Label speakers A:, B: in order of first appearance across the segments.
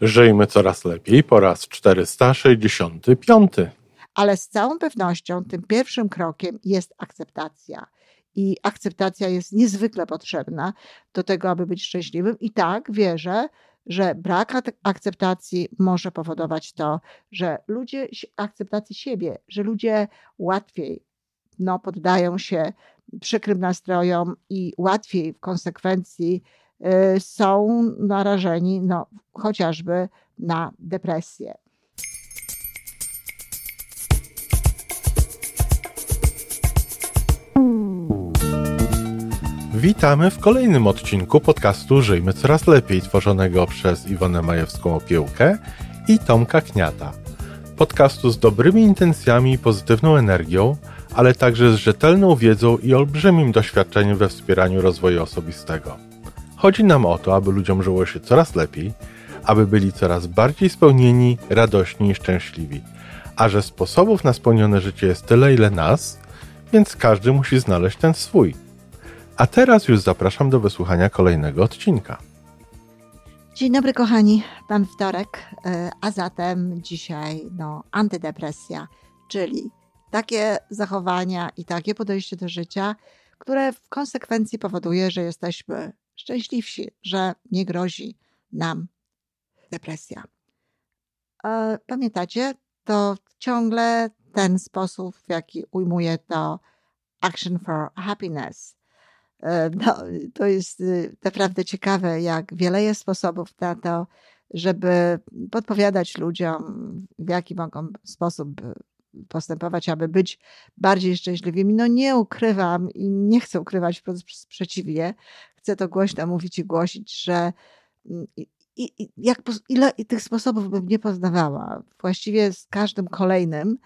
A: Żyjmy coraz lepiej po raz 465.
B: Ale z całą pewnością tym pierwszym krokiem jest akceptacja. I akceptacja jest niezwykle potrzebna do tego, aby być szczęśliwym. I tak wierzę, że brak akceptacji może powodować to, że ludzie, akceptacji siebie, że ludzie łatwiej no, poddają się przykrym nastrojom i łatwiej w konsekwencji są narażeni no, chociażby na depresję.
A: Witamy w kolejnym odcinku podcastu Żyjmy Coraz Lepiej, tworzonego przez Iwonę Majewską Opiełkę i Tomka Kniata. Podcastu z dobrymi intencjami i pozytywną energią, ale także z rzetelną wiedzą i olbrzymim doświadczeniem we wspieraniu rozwoju osobistego. Chodzi nam o to, aby ludziom żyło się coraz lepiej, aby byli coraz bardziej spełnieni, radośni i szczęśliwi. A że sposobów na spełnione życie jest tyle, ile nas, więc każdy musi znaleźć ten swój. A teraz już zapraszam do wysłuchania kolejnego odcinka.
B: Dzień dobry, kochani. Pan wtorek, e, a zatem dzisiaj no, antydepresja, czyli takie zachowania i takie podejście do życia, które w konsekwencji powoduje, że jesteśmy szczęśliwsi, że nie grozi nam depresja. E, pamiętacie, to ciągle ten sposób, w jaki ujmuje to Action for Happiness. E, no, to jest y, naprawdę ciekawe, jak wiele jest sposobów na to, żeby podpowiadać ludziom, w jaki mogą sposób postępować, aby być bardziej szczęśliwymi. No nie ukrywam i nie chcę ukrywać, przeciwnie. Chcę to głośno mówić i głosić, że mm, i, i, jak, ile tych sposobów bym nie poznawała. Właściwie z każdym kolejnym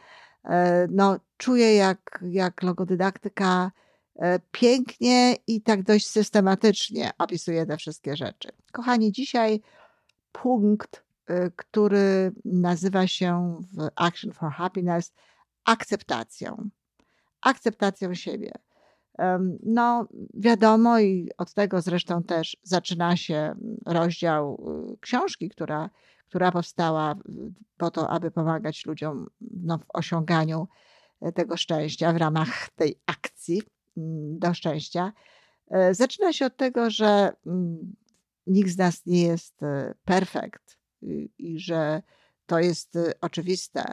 B: e, no, czuję, jak, jak logodydaktyka e, pięknie i tak dość systematycznie opisuje te wszystkie rzeczy. Kochani, dzisiaj punkt Y, który nazywa się w Action for Happiness akceptacją. Akceptacją siebie. No, wiadomo, i od tego zresztą też zaczyna się rozdział y, książki, która, która powstała po to, aby pomagać ludziom no, w osiąganiu e, tego szczęścia w ramach tej akcji mm, do szczęścia. E, zaczyna się od tego, że mm, nikt z nas nie jest e, perfekt i że to jest y, oczywiste.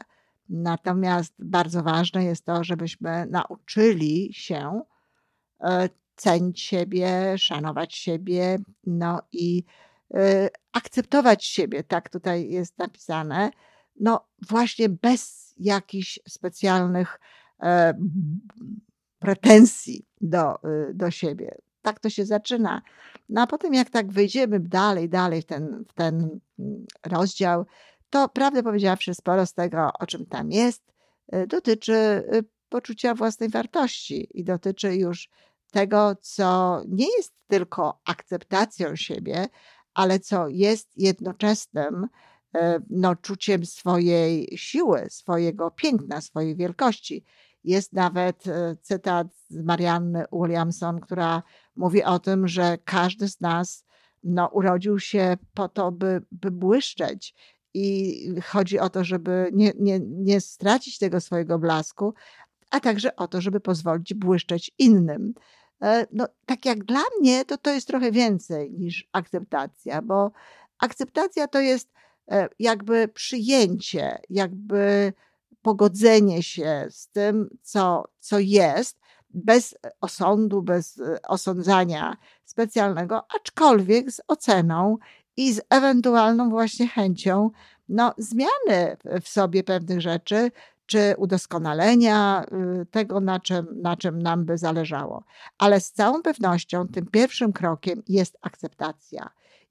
B: Natomiast bardzo ważne jest to, żebyśmy nauczyli się cenić siebie, szanować siebie, no i y, akceptować siebie, tak tutaj jest napisane, no właśnie bez jakichś specjalnych e, pretensji do, do siebie. Tak to się zaczyna. No a potem jak tak wyjdziemy dalej, dalej w ten, w ten mm, rozdział, to prawdę powiedziawszy, sporo z tego, o czym tam jest, dotyczy poczucia własnej wartości i dotyczy już tego, co nie jest tylko akceptacją siebie, ale co jest jednoczesnym y, no, czuciem swojej siły, swojego piękna, swojej wielkości. Jest nawet cytat z Marianny Williamson, która mówi o tym, że każdy z nas no, urodził się po to, by, by błyszczeć. I chodzi o to, żeby nie, nie, nie stracić tego swojego blasku, a także o to, żeby pozwolić błyszczeć innym. E, no, tak jak dla mnie, to to jest trochę więcej niż akceptacja, bo akceptacja to jest e, jakby przyjęcie, jakby pogodzenie się z tym, co, co jest, bez osądu, bez e, osądzania specjalnego, aczkolwiek z oceną i z ewentualną właśnie chęcią no, zmiany w sobie pewnych rzeczy, czy udoskonalenia y, tego, na czym, na czym nam by zależało. Ale z całą pewnością tym pierwszym krokiem jest akceptacja.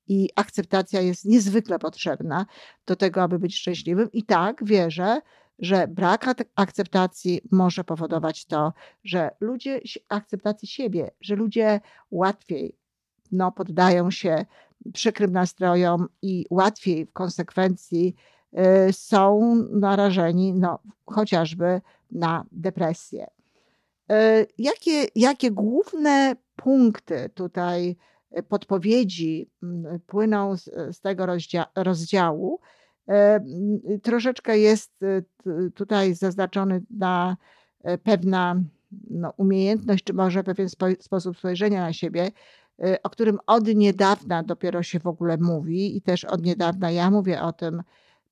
B: I akceptacja jest niezwykle potrzebna do tego, aby być szczęśliwym. I tak wierzę, że brak akceptacji może powodować to, że ludzie, akceptacji siebie, że ludzie łatwiej no, poddają się przykrym nastrojom i łatwiej w konsekwencji są narażeni no, chociażby na depresję. Y, jakie, jakie główne punkty tutaj podpowiedzi płyną z, z tego rozdzia rozdziału, E, troszeczkę jest e, tutaj zaznaczony na e, pewna no, umiejętność, czy może pewien spo, sposób spojrzenia na siebie, o którym od niedawna dopiero się w ogóle mówi i też od niedawna ja mówię o tym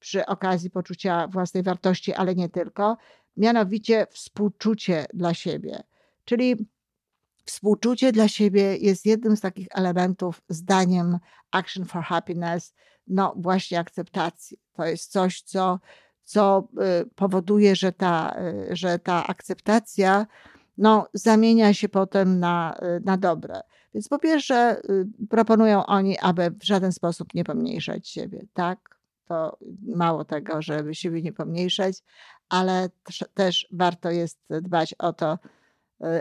B: przy okazji poczucia własnej wartości, ale nie tylko, mianowicie współczucie dla siebie. Czyli współczucie dla siebie jest jednym z takich elementów, zdaniem Action for Happiness, no właśnie akceptacji. To jest coś, co, co y, powoduje, że ta, y, że ta akceptacja no, zamienia się potem na, y, na dobre. Więc po pierwsze, proponują oni, aby w żaden sposób nie pomniejszać siebie, tak? To mało tego, żeby siebie nie pomniejszać, ale też warto jest dbać o to,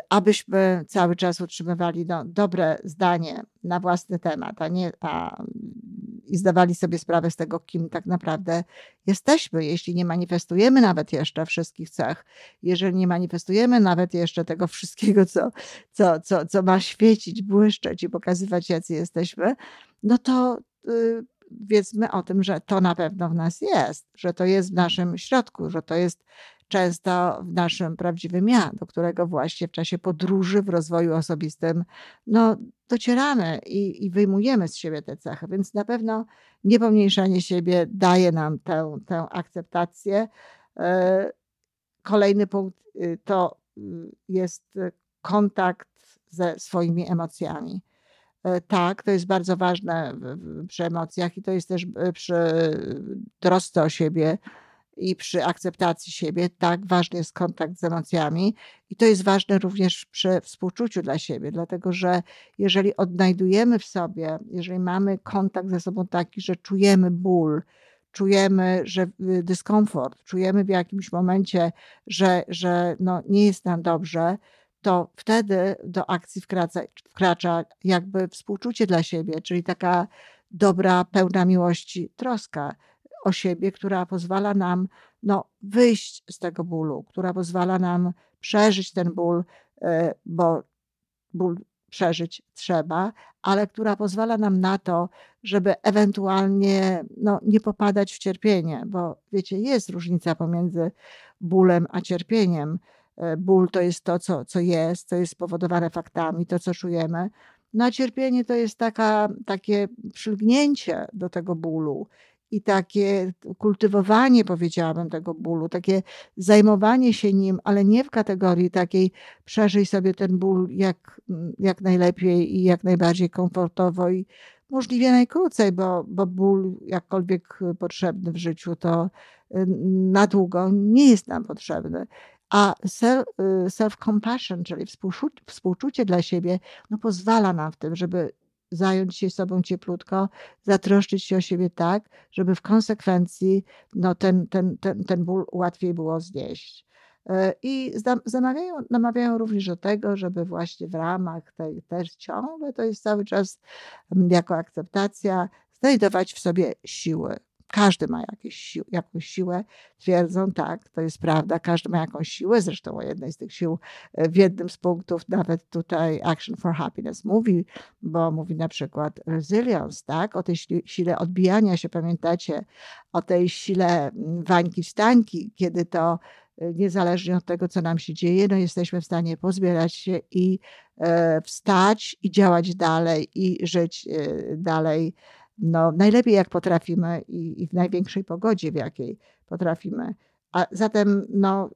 B: abyśmy cały czas utrzymywali no, dobre zdanie na własny temat, a nie a i zdawali sobie sprawę z tego, kim tak naprawdę jesteśmy. Jeśli nie manifestujemy nawet jeszcze wszystkich cech, jeżeli nie manifestujemy nawet jeszcze tego wszystkiego, co, co, co, co ma świecić, błyszczeć i pokazywać, jacy jesteśmy, no to yy, wiedzmy o tym, że to na pewno w nas jest, że to jest w naszym środku, że to jest często w naszym prawdziwym ja, do którego właśnie w czasie podróży, w rozwoju osobistym, no, docieramy i, i wyjmujemy z siebie te cechy. Więc na pewno niepomniejszanie siebie daje nam tę, tę akceptację. E, kolejny punkt y, to y, jest kontakt ze swoimi emocjami. E, tak, to jest bardzo ważne przy emocjach i to jest też e, przy trosce o siebie, i przy akceptacji siebie, tak, ważny jest kontakt z emocjami i to jest ważne również przy współczuciu dla siebie, dlatego że jeżeli odnajdujemy w sobie, jeżeli mamy kontakt ze sobą taki, że czujemy ból, czujemy, że y, dyskomfort, czujemy w jakimś momencie, że, że no, nie jest nam dobrze, to wtedy do akcji wkracza, wkracza jakby współczucie dla siebie, czyli taka dobra, pełna miłości troska o siebie, która pozwala nam no, wyjść z tego bólu, która pozwala nam przeżyć ten ból, e, bo ból przeżyć trzeba, ale która pozwala nam na to, żeby ewentualnie no, nie popadać w cierpienie, bo wiecie, jest różnica pomiędzy bólem a cierpieniem. E, ból to jest to, co, co jest, co jest spowodowane faktami, to, co czujemy. No a cierpienie to jest taka, takie przylgnięcie do tego bólu i takie kultywowanie, powiedziałabym, tego bólu, takie zajmowanie się nim, ale nie w kategorii takiej przeżyj sobie ten ból jak, jak najlepiej i jak najbardziej komfortowo i możliwie najkrócej, bo, bo ból jakkolwiek potrzebny w życiu, to y, na długo nie jest nam potrzebny. A self-compassion, czyli współczucie dla siebie, no pozwala nam w tym, żeby zająć się sobą cieplutko, zatroszczyć się o siebie tak, żeby w konsekwencji no, ten, ten, ten, ten ból łatwiej było znieść. E, I zamawiają, namawiają również do tego, żeby właśnie w ramach tej też ciągle, to jest cały czas jako akceptacja, znajdować w sobie siły. Każdy ma jakieś jakąś siłę, twierdzą tak, to jest prawda, każdy ma jakąś siłę, zresztą o jednej z tych sił e, w jednym z punktów nawet tutaj Action for Happiness mówi, bo mówi na przykład resilience, tak, o tej sile odbijania się, pamiętacie, o tej sile mm, wańki wstańki, kiedy to e, niezależnie od tego, co nam się dzieje, no jesteśmy w stanie pozbierać się i e, wstać i działać dalej i żyć dalej no, najlepiej jak potrafimy i, i w największej pogodzie, w jakiej potrafimy. A zatem no,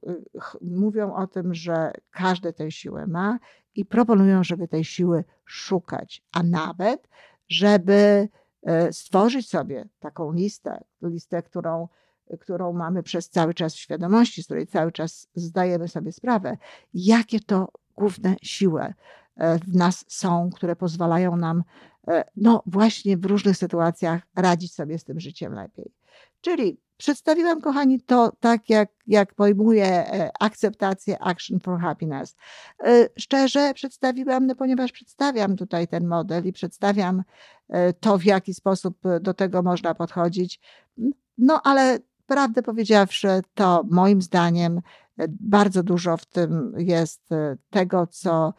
B: mówią o tym, że każdy tę siłę ma i proponują, żeby tej siły szukać, a nawet, żeby e, stworzyć sobie taką listę, listę, którą, którą mamy przez cały czas w świadomości, z której cały czas zdajemy sobie sprawę, jakie to główne siły e, w nas są, które pozwalają nam no właśnie w różnych sytuacjach radzić sobie z tym życiem lepiej. Czyli przedstawiłam, kochani, to tak, jak, jak pojmuję e, akceptację Action for Happiness. E, szczerze przedstawiłam, no ponieważ przedstawiam tutaj ten model i przedstawiam to, w jaki sposób do tego można podchodzić. No ale prawdę powiedziawszy, to moim zdaniem bardzo dużo w tym jest tego, co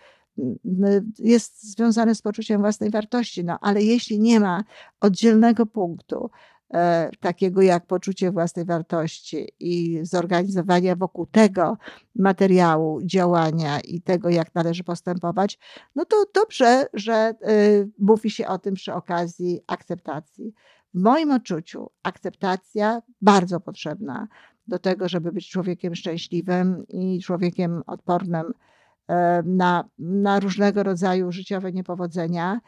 B: jest związane z poczuciem własnej wartości. No, ale jeśli nie ma oddzielnego punktu, E, takiego jak poczucie własnej wartości i zorganizowania wokół tego materiału, działania i tego, jak należy postępować, no to dobrze, że y, mówi się o tym przy okazji akceptacji. W moim odczuciu akceptacja bardzo potrzebna do tego, żeby być człowiekiem szczęśliwym i człowiekiem odpornym e, na, na różnego rodzaju życiowe niepowodzenia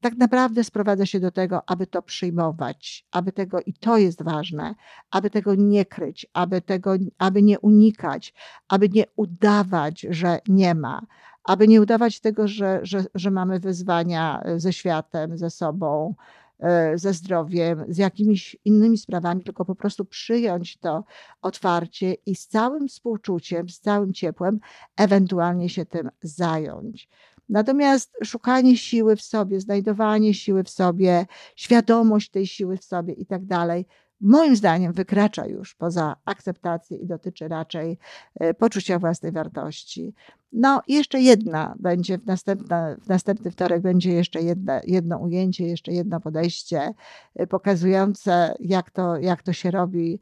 B: tak naprawdę sprowadza się do tego, aby to przyjmować, aby tego, i to jest ważne, aby tego nie kryć, aby tego, aby nie unikać, aby nie udawać, że nie ma, aby nie udawać tego, że, że, że mamy wyzwania e, ze światem, ze sobą, e, ze zdrowiem, z jakimiś innymi sprawami, tylko po prostu przyjąć to otwarcie i z całym współczuciem, z całym ciepłem, ewentualnie się tym zająć. Natomiast szukanie siły w sobie, znajdowanie siły w sobie, świadomość tej siły w sobie i tak dalej, moim zdaniem wykracza już poza akceptację i dotyczy raczej e, poczucia własnej wartości. No, jeszcze jedna będzie w, następna, w następny wtorek będzie jeszcze jedna, jedno ujęcie, jeszcze jedno podejście e, pokazujące, jak to, jak to się robi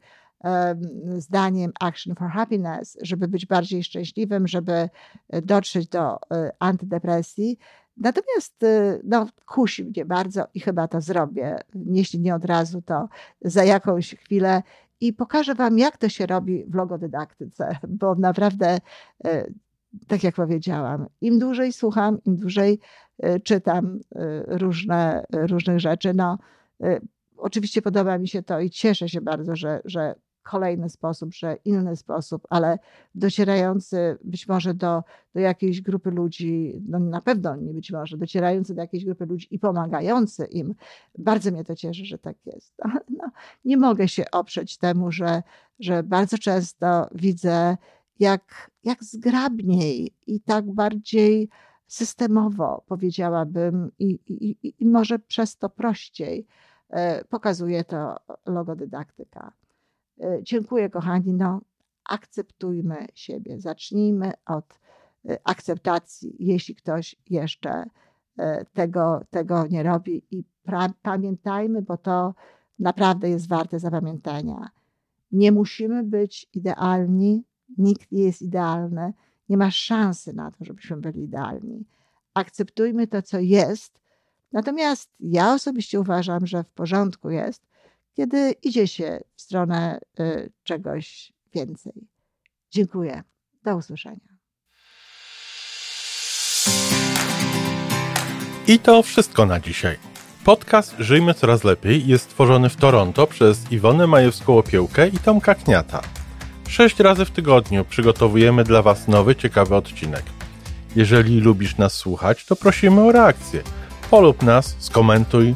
B: zdaniem Action for Happiness, żeby być bardziej szczęśliwym, żeby e, dotrzeć do antydepresji. Natomiast e, no, kusi mnie bardzo i chyba to zrobię. Jeśli nie od razu, to za jakąś chwilę i pokażę Wam, jak to się robi w logodydaktyce, bo naprawdę, tak jak powiedziałam, im dłużej słucham, im dłużej czytam różne, różnych rzeczy, no, oczywiście podoba mi się to i cieszę się bardzo, że, że kolejny sposób, że inny sposób, ale docierający być może do, do jakiejś grupy ludzi, no na pewno nie być może, docierający do jakiejś grupy ludzi i pomagający im. Bardzo mnie to cieszy, że tak jest. No, nie mogę się oprzeć temu, że, że bardzo często widzę, jak, jak zgrabniej i tak bardziej systemowo, powiedziałabym, i, i, i może przez to prościej e, pokazuje to logodydaktyka. E, dziękuję, kochani. No, akceptujmy siebie. Zacznijmy od e, akceptacji, jeśli ktoś jeszcze e, tego, tego nie robi. I pamiętajmy, bo to naprawdę jest warte zapamiętania. Nie musimy być idealni, nikt nie jest idealny, nie ma szansy na to, żebyśmy byli idealni. Akceptujmy to, co jest. Natomiast ja osobiście uważam, że w porządku jest, kiedy idzie się w stronę y, czegoś więcej. Dziękuję. Do usłyszenia.
A: I to wszystko na dzisiaj. Podcast Żyjmy Coraz Lepiej jest stworzony w Toronto przez Iwonę Majewską-Opiełkę i Tomka Kniata. Sześć razy w tygodniu przygotowujemy dla Was nowy, ciekawy odcinek. Jeżeli lubisz nas słuchać, to prosimy o reakcję. Polub nas, skomentuj,